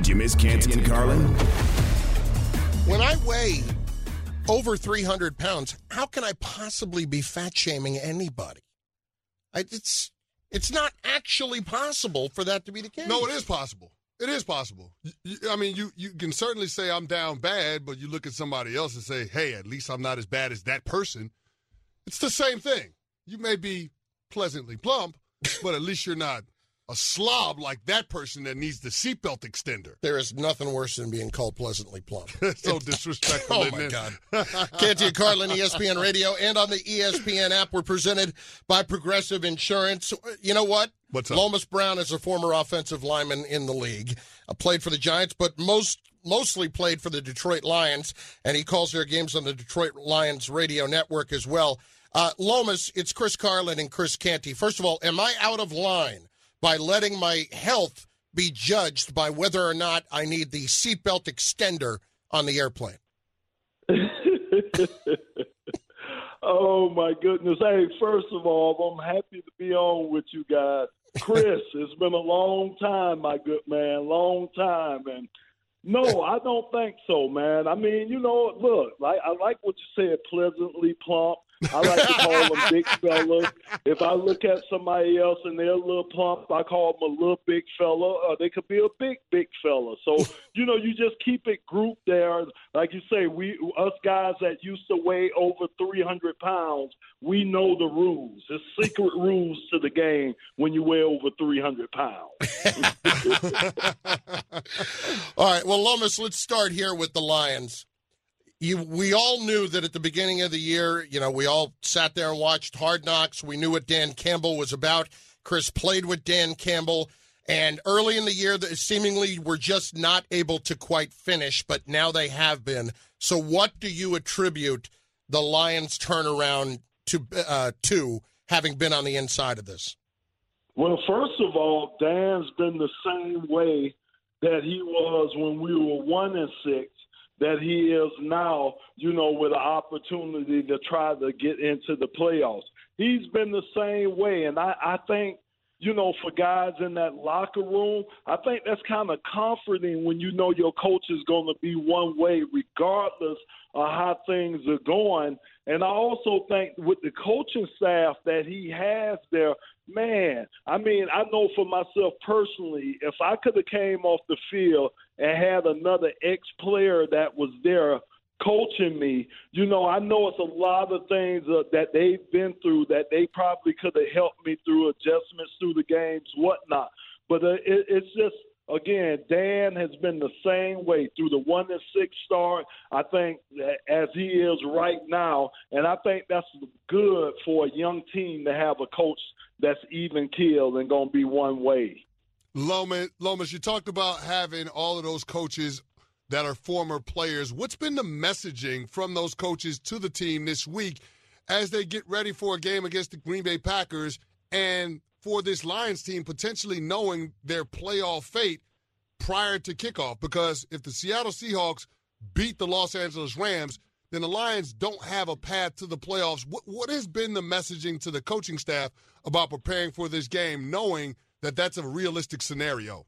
Did you miss Canty and Carlin? When I weigh over 300 pounds, how can I possibly be fat shaming anybody? I, it's it's not actually possible for that to be the case. No, it is possible. It is possible. I mean, you you can certainly say I'm down bad, but you look at somebody else and say, "Hey, at least I'm not as bad as that person." It's the same thing. You may be pleasantly plump, but at least you're not a slob like that person that needs the seatbelt extender. There is nothing worse than being called pleasantly plump. so disrespectful. Oh my? God! Canty and Carlin, ESPN Radio, and on the ESPN app. We're presented by Progressive Insurance. You know what? What's up? Lomas Brown is a former offensive lineman in the league. Uh, played for the Giants, but most mostly played for the Detroit Lions, and he calls their games on the Detroit Lions radio network as well. Uh, Lomas, it's Chris Carlin and Chris Canty. First of all, am I out of line by letting my health be judged by whether or not I need the seatbelt extender on the airplane? oh my goodness! Hey, first of all, I'm happy to be on with you guys. Chris, it's been a long time, my good man, long time, and no, I don't think so, man. I mean, you know, look, like I like what you said, pleasantly plump. I like to call them big fellas. If I look at somebody else and they're a little plump, I call them a little big fella. Or they could be a big, big fella. So you know, you just keep it grouped there. Like you say, we us guys that used to weigh over three hundred pounds, we know the rules. There's secret rules to the game when you weigh over three hundred pounds. All right. Well, Lomas, let's start here with the Lions. You, we all knew that at the beginning of the year, you know, we all sat there and watched Hard Knocks. We knew what Dan Campbell was about. Chris played with Dan Campbell. And early in the year, seemingly were just not able to quite finish, but now they have been. So, what do you attribute the Lions' turnaround to, uh, to having been on the inside of this? Well, first of all, Dan's been the same way that he was when we were one and six, that he is now, you know, with an opportunity to try to get into the playoffs. He's been the same way. And I, I think, you know, for guys in that locker room, I think that's kind of comforting when you know your coach is going to be one way, regardless of how things are going. And I also think with the coaching staff that he has there, man, I mean, I know for myself personally, if I could have came off the field and had another ex player that was there coaching me, you know, I know it's a lot of things uh, that they've been through that they probably could have helped me through adjustments through the games, whatnot. But uh, it, it's just again, Dan has been the same way through the one and six start. I think as he is right now, and I think that's good for a young team to have a coach that's even keeled and going to be one way. Lomas, Lomas, you talked about having all of those coaches that are former players. What's been the messaging from those coaches to the team this week as they get ready for a game against the Green Bay Packers and for this Lions team potentially knowing their playoff fate prior to kickoff? Because if the Seattle Seahawks beat the Los Angeles Rams, then the Lions don't have a path to the playoffs. What, what has been the messaging to the coaching staff about preparing for this game, knowing that that's a realistic scenario?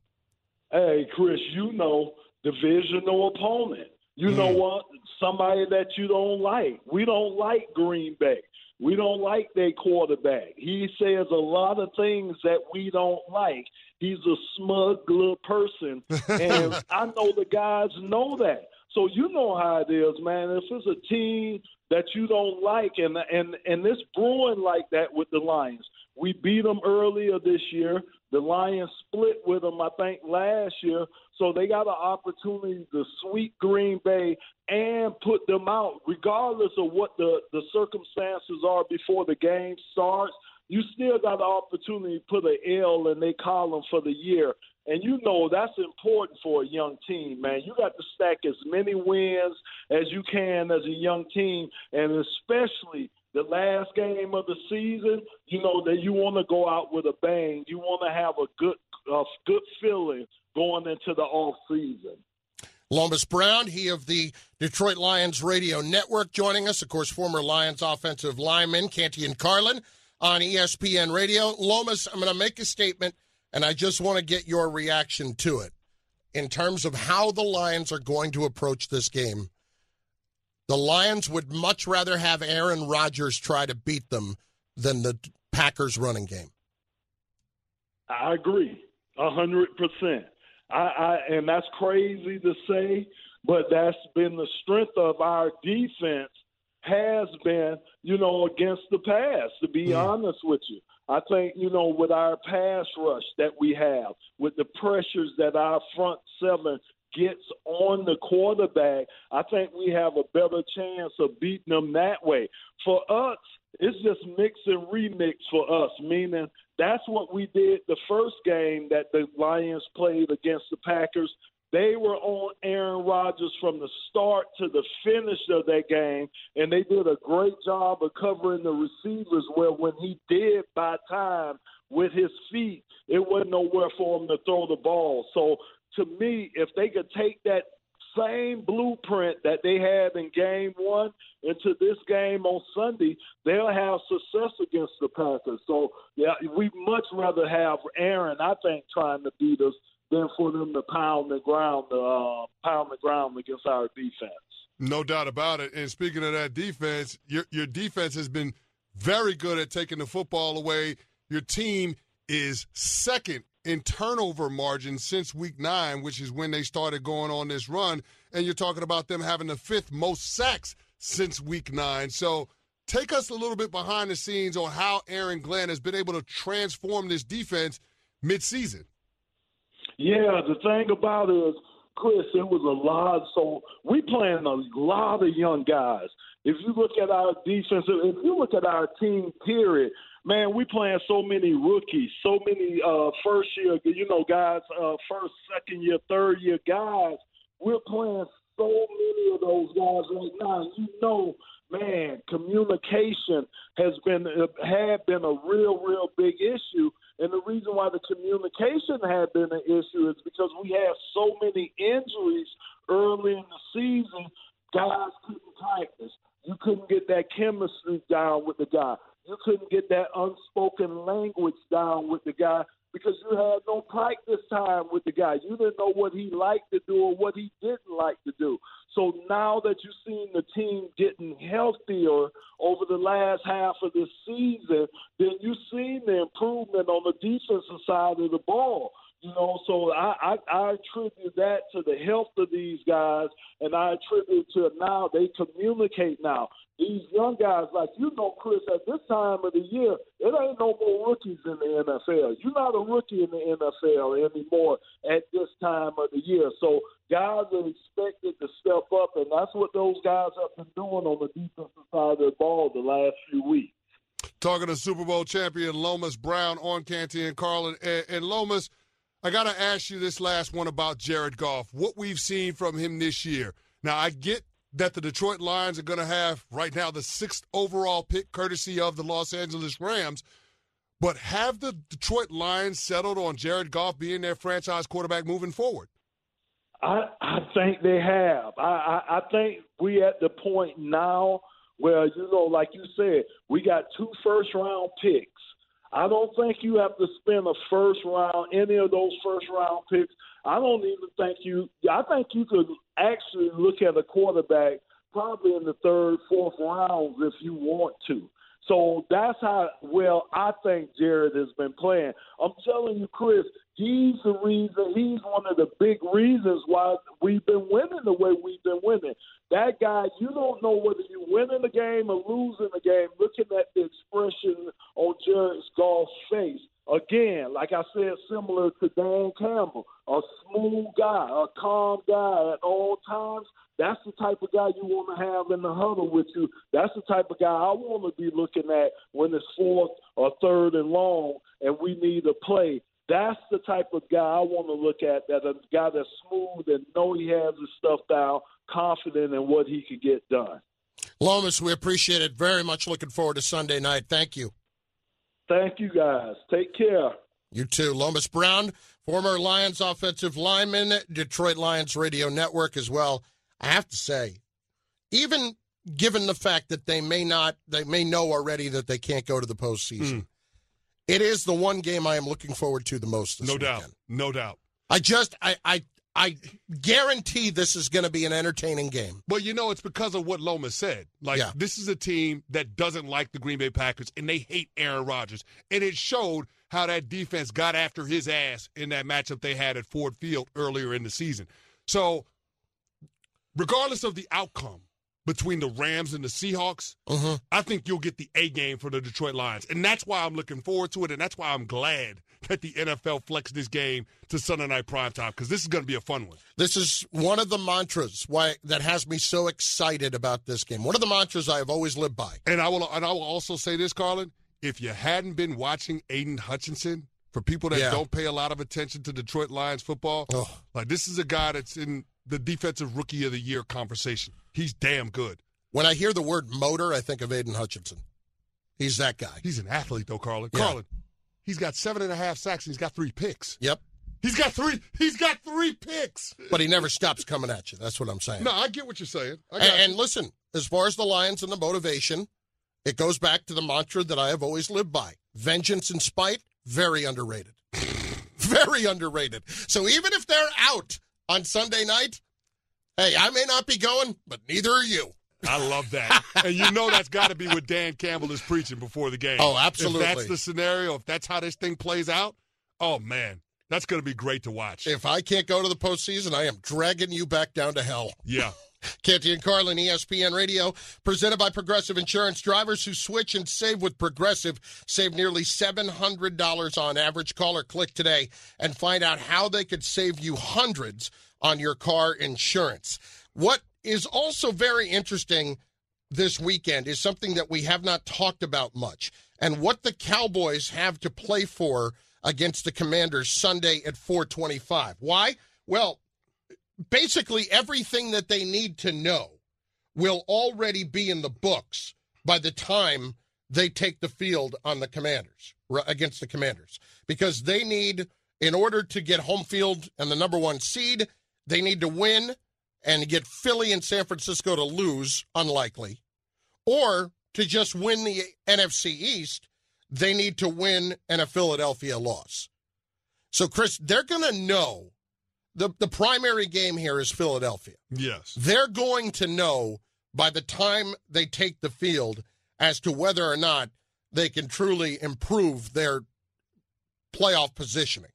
Hey, Chris, you know, divisional opponent. You know hmm. what? Somebody that you don't like. We don't like Green Bay. We don't like their quarterback. He says a lot of things that we don't like. He's a smug little person, and I know the guys know that. So you know how it is, man. If it's a team that you don't like, and and and this brewing like that with the Lions. We beat them earlier this year. The Lions split with them, I think, last year. So they got an opportunity to sweep Green Bay and put them out, regardless of what the, the circumstances are before the game starts. You still got the opportunity to put an L in their column for the year. And you know that's important for a young team, man. You got to stack as many wins as you can as a young team, and especially the last game of the season, you know that you want to go out with a bang. You want to have a good, uh, good feeling going into the off season. Lomas Brown, he of the Detroit Lions radio network, joining us. Of course, former Lions offensive lineman Canty and Carlin on ESPN Radio. Lomas, I'm going to make a statement, and I just want to get your reaction to it. in terms of how the Lions are going to approach this game, the Lions would much rather have Aaron Rodgers try to beat them than the Packers running game. I agree, a hundred percent. I, I and that's crazy to say, but that's been the strength of our defense has been, you know, against the pass. To be mm. honest with you, I think, you know, with our pass rush that we have, with the pressures that our front seven gets on the quarterback, I think we have a better chance of beating them that way. For us, it's just mix and remix for us, meaning that's what we did the first game that the Lions played against the Packers. They were on Aaron Rodgers from the start to the finish of that game, and they did a great job of covering the receivers. Where when he did by time with his feet, it wasn't nowhere for him to throw the ball. So to me, if they could take that same blueprint that they had in game one into this game on Sunday, they'll have success against the Packers. So, yeah, we'd much rather have Aaron, I think, trying to beat us than for them to pound the ground, uh, pound the ground against our defense. No doubt about it. And speaking of that defense, your your defense has been very good at taking the football away. Your team is second in turnover margin since week nine, which is when they started going on this run. And you're talking about them having the fifth most sacks since week nine. So take us a little bit behind the scenes on how Aaron Glenn has been able to transform this defense midseason. Yeah, the thing about it is, Chris, it was a lot. So we playing a lot of young guys. If you look at our defense, if you look at our team, period, man, we playing so many rookies, so many uh, first year, you know, guys, uh, first, second year, third year guys. We're playing so many of those guys right now. You know, man, communication has been uh, had been a real, real big issue. And the reason why the communication had been an issue is because we had so many injuries early in the season. Guys couldn't practice. You couldn't get that chemistry down with the guy. You couldn't get that unspoken language down with the guy because you had no practice time with the guy. You didn't know what he liked to do or what he didn't like to do. So now that you've seen the team getting healthier over the last half of the season, then you've seen the improvement on the defensive side of the ball. You know, so I, I, I attribute that to the health of these guys, and I attribute to now they communicate now. These young guys, like you know, Chris, at this time of the year, it ain't no more rookies in the NFL. You're not a rookie in the NFL anymore at this time of the year. So guys are expected to step up, and that's what those guys have been doing on the defensive side of the ball the last few weeks. Talking to Super Bowl champion Lomas Brown on Canty and Carlin. And, and Lomas, I got to ask you this last one about Jared Goff. What we've seen from him this year. Now, I get that the Detroit Lions are going to have right now the sixth overall pick, courtesy of the Los Angeles Rams. But have the Detroit Lions settled on Jared Goff being their franchise quarterback moving forward? I, I think they have. I, I, I think we're at the point now where you know, like you said, we got two first round picks. I don't think you have to spend a first round, any of those first round picks. I don't even think you. I think you could actually look at a quarterback probably in the third, fourth rounds if you want to. So that's how well I think Jared has been playing. I'm telling you, Chris, he's the reason. He's one of the big reasons why we've been winning the way we've been winning. That guy, you don't know whether you're winning the game or losing the game. Looking at the expression on Jared's golf face, again, like I said, similar to Dan Campbell, a smooth guy, a calm guy at all times. That's the type of guy you want to have in the huddle with you. That's the type of guy I want to be looking at when it's fourth or third and long and we need a play. That's the type of guy I want to look at. That a guy that's smooth and know he has his stuff down, confident in what he could get done. Lomas, we appreciate it very much. Looking forward to Sunday night. Thank you. Thank you, guys. Take care. You too. Lomas Brown, former Lions offensive lineman, Detroit Lions radio network as well. I have to say, even given the fact that they may not, they may know already that they can't go to the postseason, mm. it is the one game I am looking forward to the most. no weekend. doubt. No doubt. I just, I, I, I guarantee this is going to be an entertaining game. But you know, it's because of what Loma said. Like, Yeah. this is a team that doesn't like the Green Bay Packers, and they hate Aaron Rodgers. And it showed how that defense got after his ass in that matchup they had at Ford Field earlier in the season. So, regardless of the outcome between the Rams and the Seahawks, Mm-hmm. I think you'll get the A game for the Detroit Lions. And that's why I'm looking forward to it. And that's why I'm glad that the NFL flexed this game to Sunday night primetime because this is going to be a fun one. This is one of the mantras why that has me so excited about this game. One of the mantras I have always lived by. And I will and I will also say this, Carlin. If you hadn't been watching Aidan Hutchinson, for people that Yeah. don't pay a lot of attention to Detroit Lions football, Oh. like this is a guy that's in the defensive rookie of the year conversation. He's damn good. When I hear the word motor, I think of Aidan Hutchinson. He's that guy. He's an athlete though, Carlin. Yeah. Carlin, he's got seven and a half sacks and he's got three picks. Yep. He's got three. He's got three picks. But he never stops coming at you. That's what I'm saying. No, I get what you're saying. I got And, and listen, as far as the Lions and the motivation, it goes back to the mantra that I have always lived by vengeance and spite, very underrated. very underrated. So even if they're out on Sunday night, hey, I may not be going, but neither are you. I love that. and you know that's got to be what Dan Campbell is preaching before the game. Oh, absolutely. If that's the scenario, if that's how this thing plays out, oh man, that's going to be great to watch. If I can't go to the postseason, I am dragging you back down to hell. yeah. Canty and Carlin, ESPN Radio, presented by Progressive Insurance. Drivers who switch and save with Progressive save nearly $700 on average. Call or click today and find out how they could save you hundreds on your car insurance. What is also very interesting this weekend is something that we have not talked about much, and what the Cowboys have to play for against the Commanders Sunday at 425. Why? Well, basically everything that they need to know will already be in the books by the time they take the field on the commanders against the commanders. Because they need in order to get home field and the number one seed they need to win and get philly and san francisco to lose unlikely. Or to just win the nfc east they need to win and a philadelphia loss. So chris they're going to know the, the primary game here is philadelphia Yes. they're going to know by the time they take the field as to whether or not they can truly improve their playoff positioning,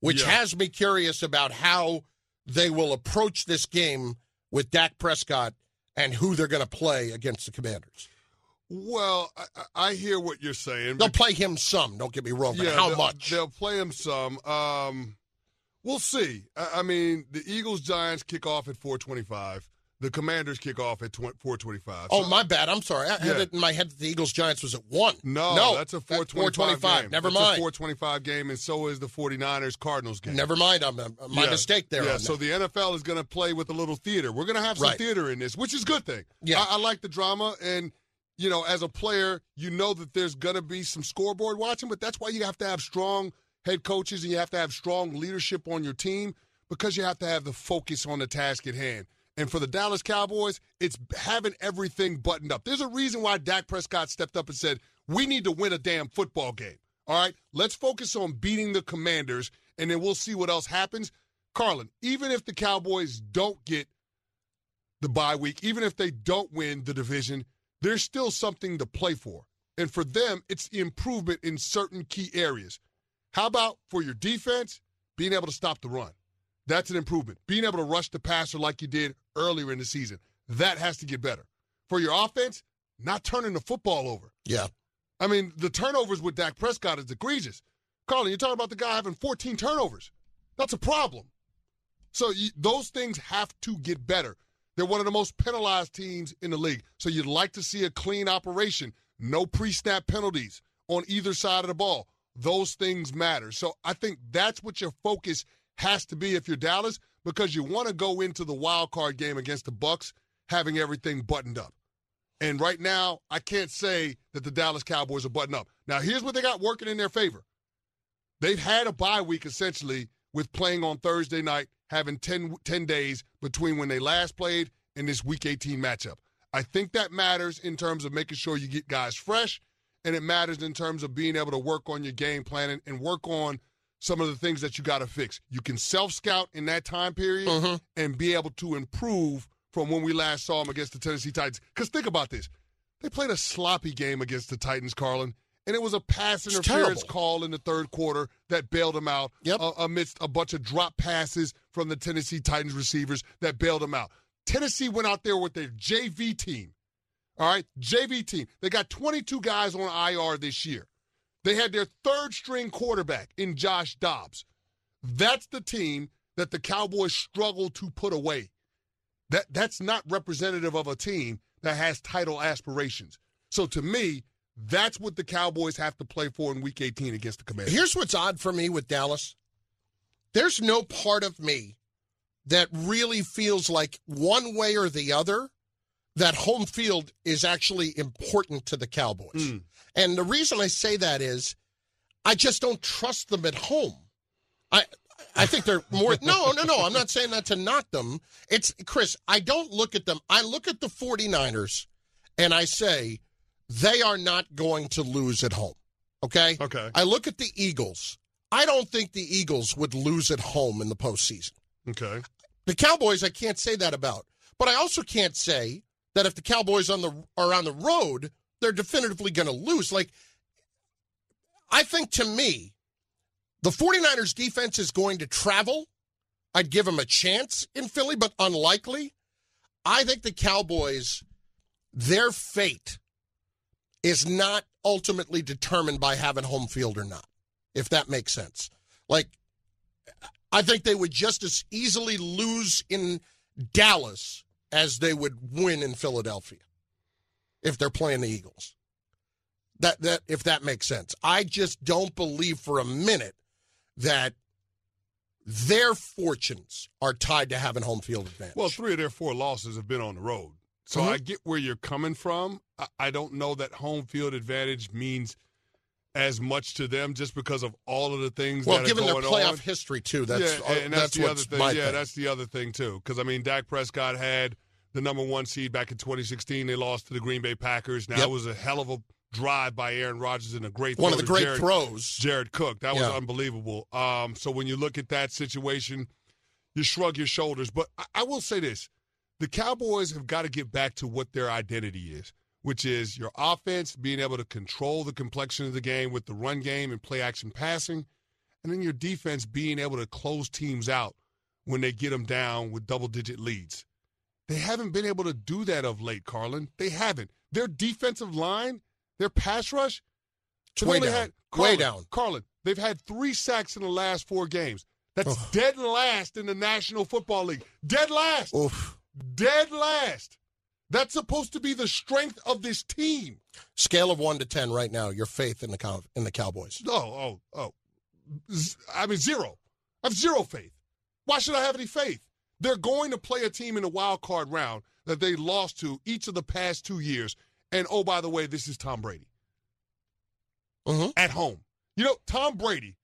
which Yeah. has me curious about how they will approach this game with Dak Prescott and who they're going to play against the Commanders. Well, I, I- hear what you're saying. They'll play him some, don't get me wrong, but how much? They'll play him some. Um, we'll see. I, I mean, the Eagles Giants kick off at 425. The Commanders kick off at 20, 425. Oh, my bad. I'm sorry. I had it in my head that the Eagles Giants was at one. No, no, that's a 425, 425. game. Never That's mind. a 425 game, and so is the 49ers Cardinals game. Never mind. I'm, uh, my Yeah. mistake there. Yeah, so that. the NFL is going to play with a little theater. We're going to have some Right. theater in this, which is a good thing. Yeah. I, I like the drama, and you know, as a player, you know that there's going to be some scoreboard watching, but that's why you have to have strong head coaches and you have to have strong leadership on your team because you have to have the focus on the task at hand. And for the Dallas Cowboys, it's having everything buttoned up. There's a reason why Dak Prescott stepped up and said, "We need to win a damn football game." All right, let's focus on beating the Commanders, and then we'll see what else happens. Carlin, even if the Cowboys don't get the bye week, even if they don't win the division, there's still something to play for. And for them, it's improvement in certain key areas. How about for your defense, being able to stop the run? That's an improvement. Being able to rush the passer like you did earlier in the season, that has to get better. For your offense, not turning the football over. yeah. I mean, the turnovers with Dak Prescott is egregious. Carlin, you're talking about the guy having 14 turnovers. That's a problem. So you, those things have to get better. They're one of the most penalized teams in the league. So you'd like to see a clean operation, no pre-snap penalties on either side of the ball. Those things matter. So I think that's what your focus has to be if you're Dallas, because you want to go into the wild card game against the Bucks having everything buttoned up. And right now, I can't say that the Dallas Cowboys are buttoned up. Now, here's what they got working in their favor. They've had a bye week essentially with playing on Thursday night, having 10, 10 days between when they last played and this week 18 matchup. I think that matters in terms of making sure you get guys fresh, and it matters in terms of being able to work on your game planning and work on some of the things that you got to fix. You can self scout in that time period Mm-hmm. and be able to improve from when we last saw them against the Tennessee Titans. Because think about this they played a sloppy game against the Titans, Carlin. And it was a pass It's interference terrible. call in the third quarter that bailed them out Yep. uh, amidst a bunch of drop passes from the Tennessee Titans receivers that bailed them out. Tennessee went out there with their JV team. All right, JV team. They got 22 guys on IR this year. They had their third string quarterback in Josh Dobbs. That's the team that the Cowboys struggle to put away. That that's not representative of a team that has title aspirations. So to me, that's what the Cowboys have to play for in week 18 against the Commanders. Here's what's odd for me with Dallas. There's no part of me that really feels like one way or the other that home field is actually important to the Cowboys. Mm. And the reason I say that is I just don't trust them at home. I I think they're more No, no, no, I'm not saying that to knock them. It's Chris, I don't look at them. I look at the 49ers and I say they are not going to lose at home. Okay? Okay. I look at the Eagles. I don't think the Eagles would lose at home in the postseason. Okay. The Cowboys, I can't say that about. But I also can't say that if the Cowboys on the are on the road, they're definitively going to lose. Like, I think to me, the 49ers defense is going to travel. I'd give them a chance in Philly, but unlikely. I think the Cowboys, their fate is not ultimately determined by having home field or not, if that makes sense. Like, I think they would just as easily lose in Dallas as they would win in Philadelphia if they're playing the Eagles. That that if that makes sense. I just don't believe for a minute that their fortunes are tied to having home field advantage. Well, three of their four losses have been on the road. So Mhm. I get where you're coming from. I, I don't know that home field advantage means as much to them just because of all of the things well, that given are their playoff on. history too, that's yeah, uh, and that's, that's, the other thing. yeah, thing. that's the other thing too. Because I mean, Dak Prescott had the number one seed back in 2016. They lost to the Green Bay Packers. Now Yep. it was a hell of a drive by Aaron Rodgers and a great one of the great Jared, throws. Jared Cook. That was Yeah. unbelievable. Um, so when you look at that situation, you shrug your shoulders. But I, I will say this: the Cowboys have got to get back to what their identity is, which is your offense being able to control the complexion of the game with the run game and play action passing, and then your defense being able to close teams out when they get them down with double digit leads. They haven't been able to do that of late, Carlin. They haven't. Their defensive line, their pass rush, way down. had way Carlin, down. Carlin, they've had three sacks in the last four games. That's Ugh. dead last in the National Football League. Dead last. Oof. Dead last. That's supposed to be the strength of this team. Scale of one to ten right now. Your faith in the Cow- in the Cowboys. Oh, oh, oh. Z- I mean, zero. I have zero faith. Why should I have any faith? They're going to play a team in the wild card round that they lost to each of the past two years. And oh, by the way, this is Tom Brady Mhm. at home. You know, Tom Brady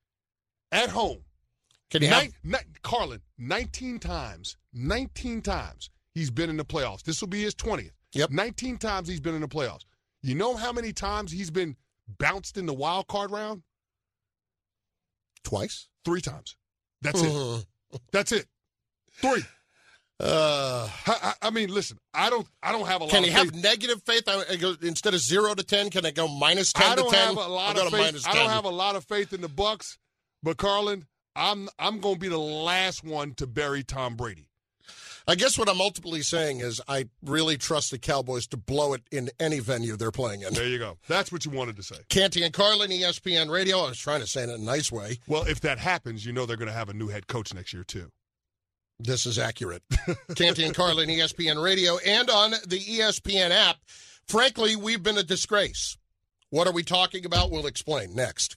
at home. Can you have Nine, ni- Carlin, 19 times, 19 times he's been in the playoffs. This will be his 20th. Yep. 19 times he's been in the playoffs. You know how many times he's been bounced in the wild card round? twice? Three times. That's it. Mhm. That's it. Three. Uh, I, I, mean, listen, I don't I don't have a lot can you have negative faith? I, I go, instead of zero to ten, can I go minus ten I don't to ten? have a lot of faith. I don't have a lot of faith in the Bucks, but Carlin, I'm I'm going to be the last one to bury Tom Brady. I guess what I'm ultimately saying is I really trust the Cowboys to blow it in any venue they're playing in. There you go. That's what you wanted to say. Canty and Carlin, ESPN Radio. I was trying to say it in a nice way. Well, if that happens, you know they're going to have a new head coach next year too. This is accurate. Canty and Carlin, ESPN Radio, and on the ESPN app. Frankly, we've been a disgrace. What are we talking about? We'll explain next.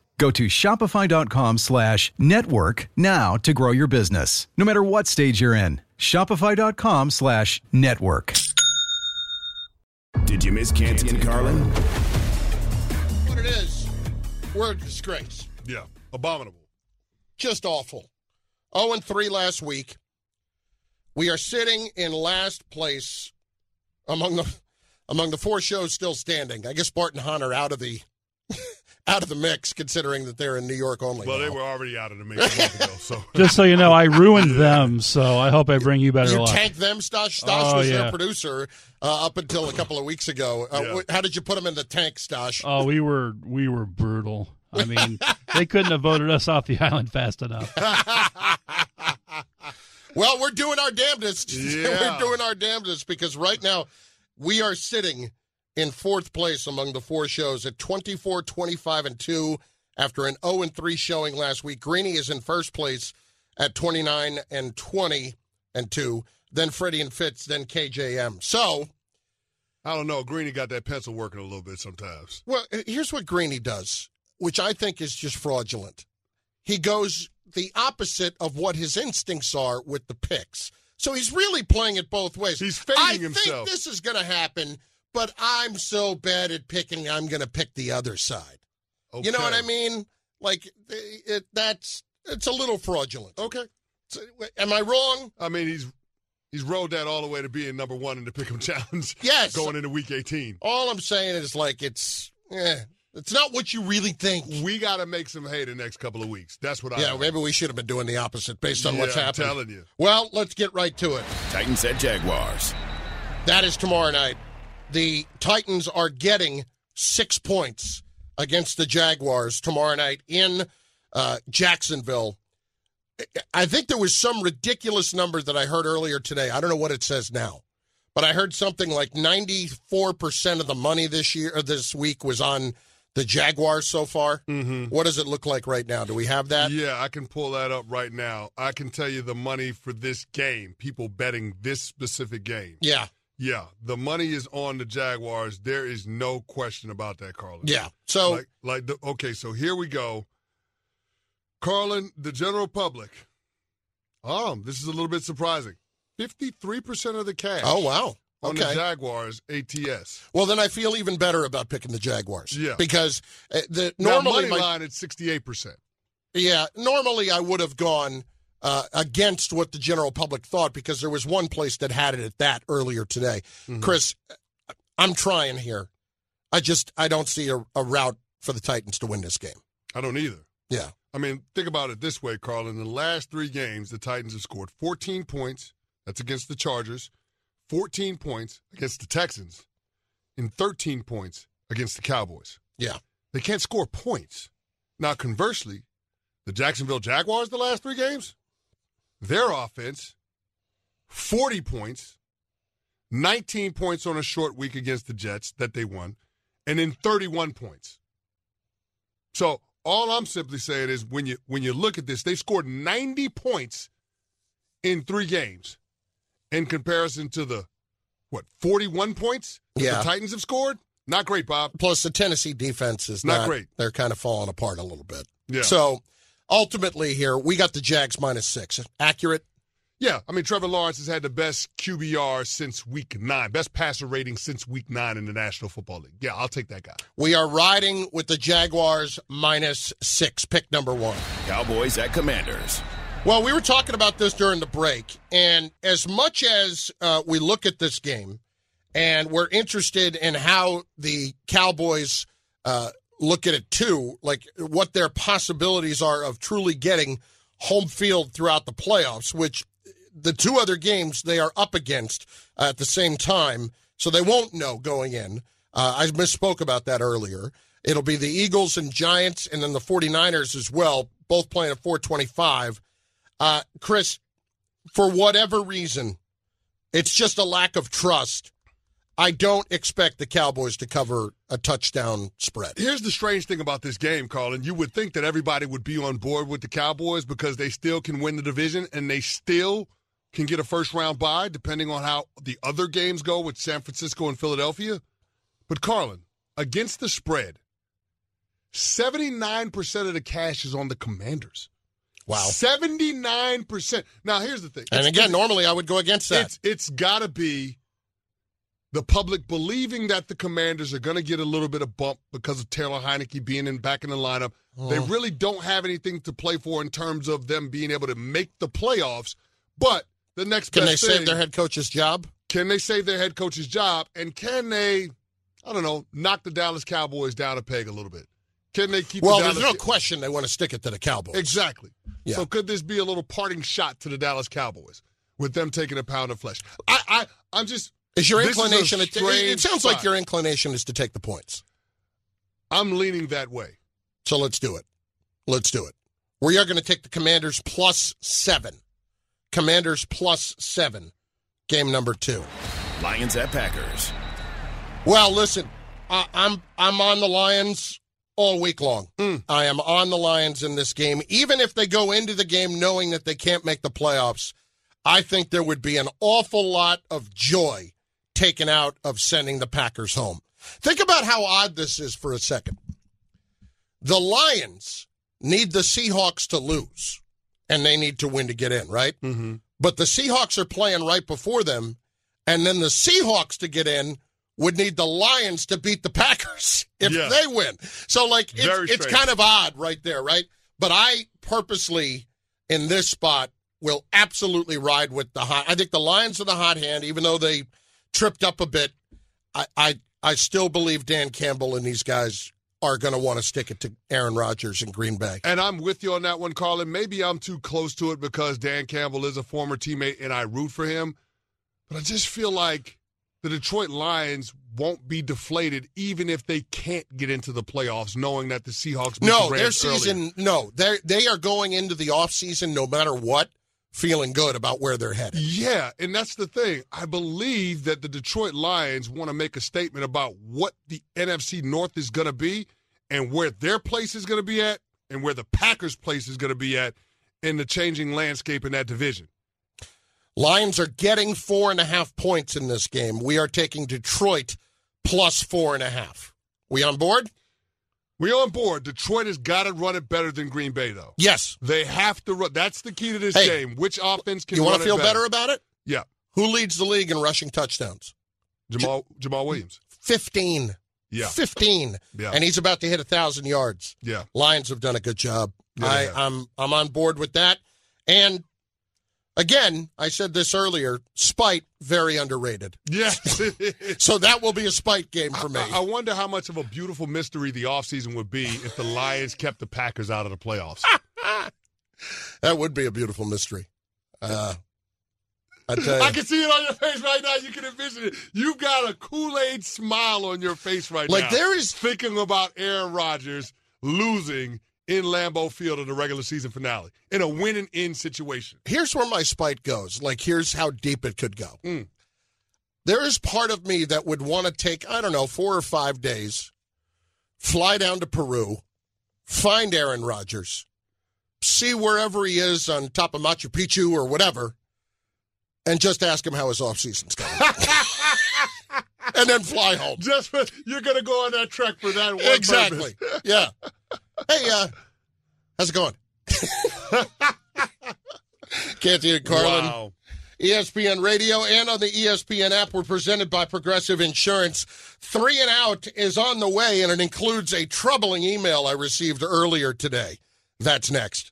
Go to shopify.com slash network now to grow your business, no matter what stage you're in. Shopify.com slash network. Did you miss Canty and Carlin? What it is, we're a disgrace. Yeah, abominable. Just awful. 0 and 3 last week. We are sitting in last place among the among the four shows still standing. I guess Bart and Hahn are out of the out of the mix, considering that they're in New York only. Well, now. they were already out of the mix ago, so Just so you know, I ruined them, so I hope I bring you better luck. You luck. tanked them, Stosh. Stosh Oh, was yeah. their producer uh, up until a couple of weeks ago. Uh, Yeah. wh- How did you put them in the tank, Stosh? Oh, we were we were brutal. I mean, they couldn't have voted us off the island fast enough. Well, we're doing our damnedest. Yeah. we're doing our damnedest because right now we are sitting in fourth place among the four shows at 24, 25, and 2 after an 0 and 3 showing last week. Greeny is in first place at 29 and 20 and 2. Then Freddie and Fitz, then KJM. So, I don't know. Greeny got that pencil working a little bit sometimes. well, here's what Greeny does, which I think is just fraudulent. He goes the opposite of what his instincts are with the picks. So he's really playing it both ways. He's fading I himself. think this is going to happen, but I'm so bad at picking, I'm going to pick the other side. You know what I mean? Like it, it, that's it's a little fraudulent. Okay. So, am I wrong? I mean, he's he's rode that all the way to being number one in the Pick'em Challenge. Yes. Going into Week 18. All I'm saying is like it's eh, it's not what you really think. We got to make some hay the next couple of weeks. That's what I. Yeah, think. maybe we should have been doing the opposite based on what's Yeah, I'm happening. telling you. Well, let's get right to it. Titans at Jaguars. That is tomorrow night. The Titans are getting six points against the Jaguars tomorrow night in uh, Jacksonville. I think there was some ridiculous number that I heard earlier today. I don't know what it says now, but I heard something like 94% of the money this year or this week was on the Jaguars so far. Mm-hmm. What does it look like right now? Do we have that? Yeah, I can pull that up right now. I can tell you the money for this game, people betting this specific game. Yeah. Yeah, the money is on the Jaguars. There is no question about that, Carlin. Yeah. So Like, like the, okay, so here we go. Carlin, the general public. Um, this is a little bit surprising. Fifty-three percent of the cash. Oh wow. On the Okay. Jaguars ATS. Well, then I feel even better about picking the Jaguars. Yeah. Because uh, the Now, normally money my, line at sixty-eight percent. yeah, normally I would have gone uh, against what the general public thought because there was one place that had it at that earlier today. Mm-hmm. Chris, I'm trying here. I just I don't see a, a route for the Titans to win this game. I don't either. Yeah. I mean, think about it this way, Carl. In the last three games, the Titans have scored 14 points. That's against the Chargers. 14 points against the Texans. And 13 points against the Cowboys. Yeah. They can't score points. Now, conversely, the Jacksonville Jaguars, the last three games, their offense, 40 points, 19 points on a short week against the Jets that they won, and then 31 points. So all I'm simply saying is when you when you look at this, they scored 90 points in three games in comparison to the what 41 points Yeah. the Titans have scored. Not great, Bob. Plus, the Tennessee defense is Not not, great. They're kind of falling apart a little bit. Yeah. So ultimately, here we got the Jags minus six. Accurate. Yeah, I mean Trevor Lawrence has had the best QBR since week nine, best passer rating since week nine in the National Football League. Yeah, I'll take that guy. We are riding with the Jaguars minus six. Pick number one. Cowboys at Commanders. Well, we were talking about this during the break, and as much as uh, we look at this game and we're interested in how the Cowboys uh, look at it too, like what their possibilities are of truly getting home field throughout the playoffs, which the two other games they are up against at the same time, so they won't know going in. Uh, I misspoke about that earlier. It'll be the Eagles and Giants, and then the 49ers as well, both playing at 425. Uh, Chris, for whatever reason, it's just a lack of trust. I don't expect the Cowboys to cover a touchdown spread. Here's the strange thing about this game, Carlin. You would think that everybody would be on board with the Cowboys because they still can win the division and they still can get a first round bye, depending on how the other games go with San Francisco and Philadelphia. But, Carlin, against the spread, 79% of the cash is on the commanders. Wow. 79%. Now, here's the thing. And again, normally I would go against that. it's it's got to be the public believing that the Commanders are going to get a little bit of bump because of Taylor Heinicke being in back in the lineup. They Oh. really don't have anything to play for in terms of them being able to make the playoffs. But the next Can they save thing, their head coach's job? can they save their head coach's job and can they I don't know, knock the Dallas Cowboys down a peg a little bit? Can they keep Well, the there's Dallas no question they want to stick it to the Cowboys. Exactly. Yeah. So could this be a little parting shot to the Dallas Cowboys with them taking a pound of flesh? I, I I'm just Is your This is a inclination? it, it strange sounds like your inclination is to take the points. I'm leaning that way. So let's do it. Let's do it. We are going to take the Commanders plus seven. Commanders plus seven. Game number two. Lions at Packers. Well, listen, I, I'm I'm on the Lions all week long. Hmm. I am on the Lions in this game, even if they go into the game knowing that they can't make the playoffs. I think there would be an awful lot of joy taken out of sending the Packers home. Think about how odd this is for a second. The Lions need the Seahawks to lose, and they need to win to get in, right? Mm-hmm. But the Seahawks are playing right before them, and then the Seahawks to get in would need the Lions to beat the Packers if Yeah. they win. So, like, it's, it's kind of odd right there, right? But I purposely, in this spot, will absolutely ride with the hot. I think the Lions are the hot hand, even though they tripped up a bit. I, I, I still believe Dan Campbell and these guys are going to want to stick it to Aaron Rodgers in Green Bay. And I'm with you on that one, Carlin. Maybe I'm too close to it because Dan Campbell is a former teammate and I root for him. But I just feel like the Detroit Lions won't be deflated even if they can't get into the playoffs, knowing that the Seahawks No, the their Rams earlier. season. No, they they are going into the offseason no matter what, feeling good about where they're headed. Yeah, and that's the thing. I believe that the Detroit Lions want to make a statement about what the NFC North is going to be and where their place is going to be at and where the Packers' place is going to be at in the changing landscape in that division. Lions are getting four and a half points in this game. We are taking Detroit plus four and a half. We on board? We on board. Detroit has got to run it better than Green Bay, though. Yes. They have to run. That's the key to this Hey, game. Which offense can You want to feel better about it? Yeah, Who leads the league in rushing touchdowns? Jamaal Jamaal Williams. 15. Yeah, 15. Yeah. And he's about to hit a 1,000 yards. yeah. Lions have done a good job. Yeah, I. I'm I'm on board with that. And again, I said this earlier, spite very underrated. Yes. So that will be a spite game for me. I, I wonder how much of a beautiful mystery the offseason would be if the Lions kept the Packers out of the playoffs. that would be a beautiful mystery. Uh, I tell you, I can see it on your face right now. You can envision it. You've got a Kool Aid smile on your face right like now. Like there is thinking about Aaron Rodgers losing in Lambeau Field in the regular season finale in a win and in situation. here's where my spite goes. Like here's how deep it could go. Mm. There is part of me that would want to take I don't know four or five days, fly down to Peru, find Aaron Rodgers, see wherever he is on top of Machu Picchu or whatever, and just ask him how his off season's going, and then fly home. Just you're going to go on that trek for that one Exactly. purpose. Yeah. Hey, uh, how's it going? Canty and Carlin. Wow. ESPN Radio and on the ESPN app. We're presented by Progressive Insurance. Three and out is on the way, and it includes a troubling email I received earlier today. That's next.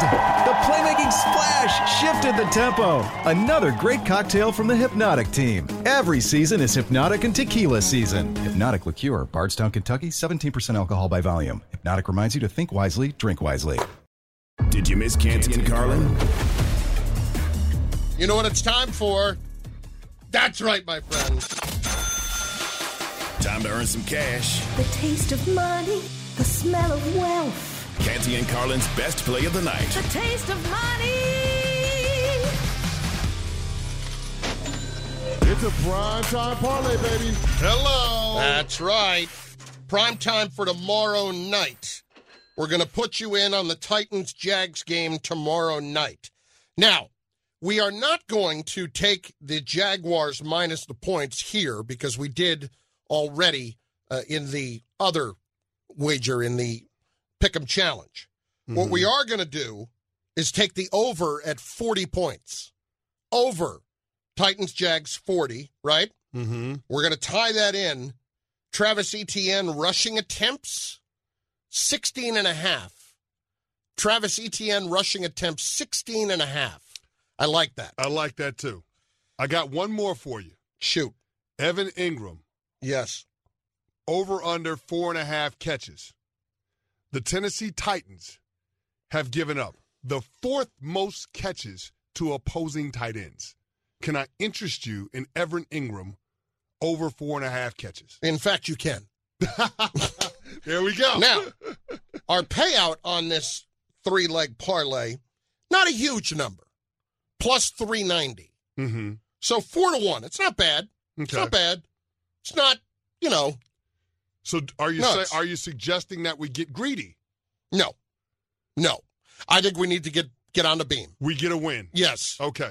The playmaking splash shifted the tempo. Another great cocktail from the Hpnotiq team. Every season is Hpnotiq and Tequila season. Hpnotiq Liqueur, Bardstown, Kentucky, 17% alcohol by volume. Hpnotiq reminds you to think wisely, drink wisely. Did you miss Canty and Carlin? You know what it's time for? That's right, my friends. Time to earn some cash. The taste of money, the smell of wealth. Canty and Carlin's best play of the night. The taste of money. It's a prime time parlay, baby. Hello. That's right. Prime time for tomorrow night. We're going to put you in on the Titans Jags game tomorrow night. Now, we are not going to take the Jaguars minus the points here because we did already uh, in the other wager in the Pick'em Challenge. What we are going to do is take the over at 40 points. Over Titans Jags 40, right? Mm-hmm. We're going to tie that in. Travis Etienne rushing attempts 16 and a half. Travis Etienne rushing attempts 16 and a half. I like that. I like that too. I got one more for you. Shoot. Evan Engram, Yes. over under four and a half catches. The Tennessee Titans have given up the fourth most catches to opposing tight ends. Can I interest you in Evan Engram over four and a half catches? In fact, you can. There we go. Now, our payout on this three leg parlay, not a huge number, plus 390. Mm-hmm. So four to one. It's not bad. It's not bad. It's not, you know, So are you Nuts. say, are you suggesting that we get greedy? no. No. I think we need to get get on the beam. We get a win. Yes. Okay.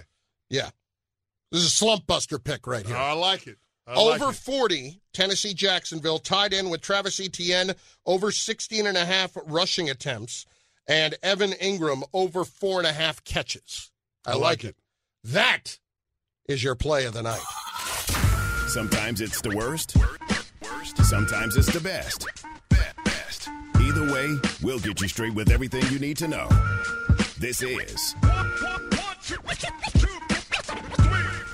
Yeah. This is a slump buster pick right here. I like it. I like over it. 40, Tennessee Jacksonville tied in with Travis Etienne over 16 and a half rushing attempts and Evan Engram over four and a half catches. I, I like like it. it. That is your play of the night. Sometimes it's the worst. Sometimes it's the best. Best. Either way, we'll get you straight with everything you need to know. This is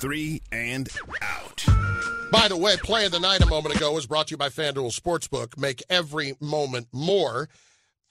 Three and Out. By the way, play of the night a moment ago was brought to you by FanDuel Sportsbook. Make every moment more.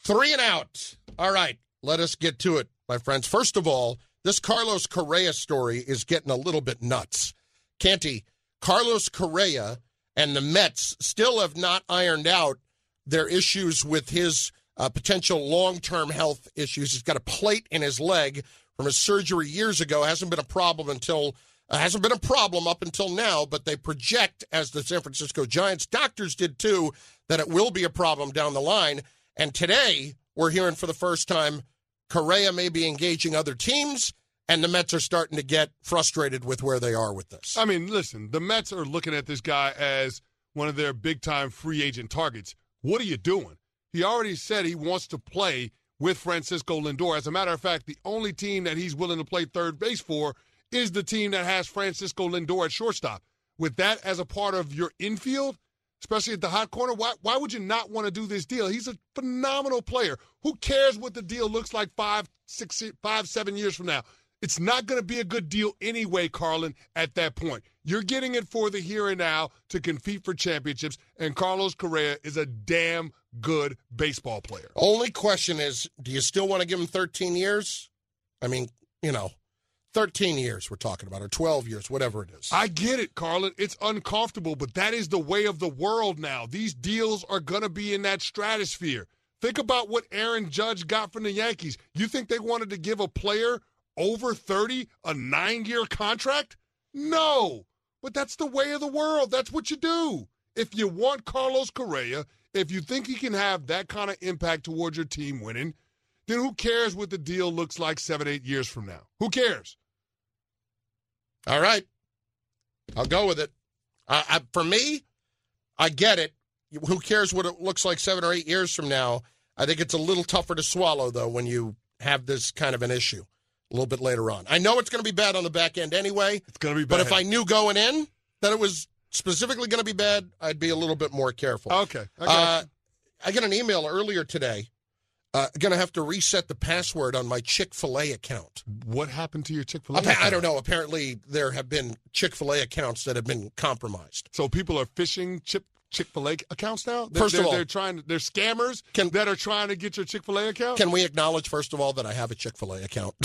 Three and out. All right, let us get to it, my friends. First of all, this Carlos Correa story is getting a little bit nuts. Canty, Carlos Correa and the Mets still have not ironed out their issues with his uh, potential long term health issues. He's got a plate in his leg from his surgery years ago. Hasn't been a problem until uh, hasn't been a problem up until now, but they project, as the San Francisco Giants doctors did too, that it will be a problem down the line. And today, we're hearing for the first time Correa may be engaging other teams, and the Mets are starting to get frustrated with where they are with this. I mean, listen, the Mets are looking at this guy as one of their big time free agent targets. What are you doing? He already said he wants to play with Francisco Lindor. As a matter of fact, the only team that he's willing to play third base for is the team that has Francisco Lindor at shortstop. With that as a part of your infield, especially at the hot corner, why, why would you not want to do this deal? He's a phenomenal player. Who cares what the deal looks like five, six, five, seven years from now? It's not going to be a good deal anyway, Carlin, at that point. You're getting it for the here and now to compete for championships, and Carlos Correa is a damn good baseball player. Only question is, do you still want to give him 13 years? I mean, you know, 13 years we're talking about, or 12 years, whatever it is. I get it, Carlin. It's uncomfortable, but that is the way of the world now. These deals are going to be in that stratosphere. Think about what Aaron Judge got from the Yankees. You think they wanted to give a player over 30 a nine year contract? No. But that's the way of the world. That's what you do. If you want Carlos Correa, if you think he can have that kind of impact towards your team winning, then who cares what the deal looks like seven, eight years from now? Who cares? All right. I'll go with it. I, for me, I get it. Who cares what it looks like seven or eight years from now? I think it's a little tougher to swallow, though, when you have this kind of an issue a little bit later on. I know it's going to be bad on the back end anyway. It's going to be bad. But if I knew going in that it was specifically going to be bad, I'd be a little bit more careful. Okay. I got Uh. I got an email earlier today. Uh, going to have to reset the password on my Chick fil A account. What happened to your Chick fil A? I don't know. Apparently, there have been Chick fil A accounts that have been compromised. So people are phishing Chip Chick Fil A accounts now. They're, First of they're, all- they're trying. They're scammers Can- that are trying to get your Chick Fil A account. Can we acknowledge, first of all, that I have a Chick fil A account?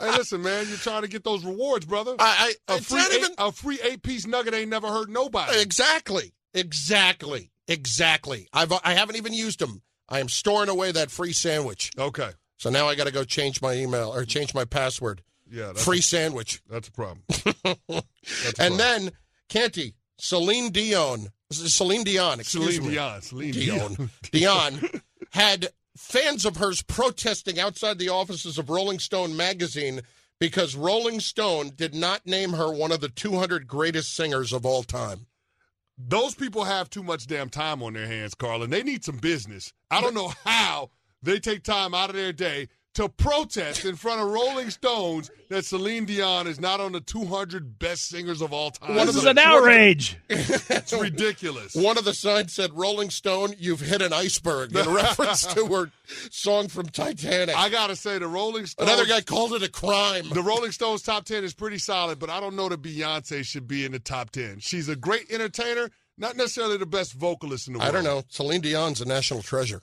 hey, listen, man, you're trying to get those rewards, brother. I, I a free eight, even. a free eight piece nugget ain't never hurt nobody. Exactly. Exactly. Exactly. I've I haven't even used them. I am storing away that free sandwich. Okay. So now I got to go change my email or change my password. Yeah. That's Free A, sandwich. that's a problem. That's a And problem. then Canty, Celine Dion, Celine Dion, excuse me. Celine me, Dion. Celine Dion, Dion had fans of hers protesting outside the offices of Rolling Stone magazine because Rolling Stone did not name her one of the 200 greatest singers of all time. Those people have too much damn time on their hands, Carlin. They need some business. I don't know how they take time out of their day to protest in front of Rolling Stones that Celine Dion is not on the 200 best singers of all time. This is an outrage. It's ridiculous. One of the signs said, Rolling Stone, you've hit an iceberg, in reference to her song from Titanic. I gotta say, the Rolling Stones. Another guy called it a crime. The Rolling Stones top 10 is pretty solid, but I don't know that Beyonce should be in the top 10. She's a great entertainer, not necessarily the best vocalist in the world. I don't know. Celine Dion's a national treasure.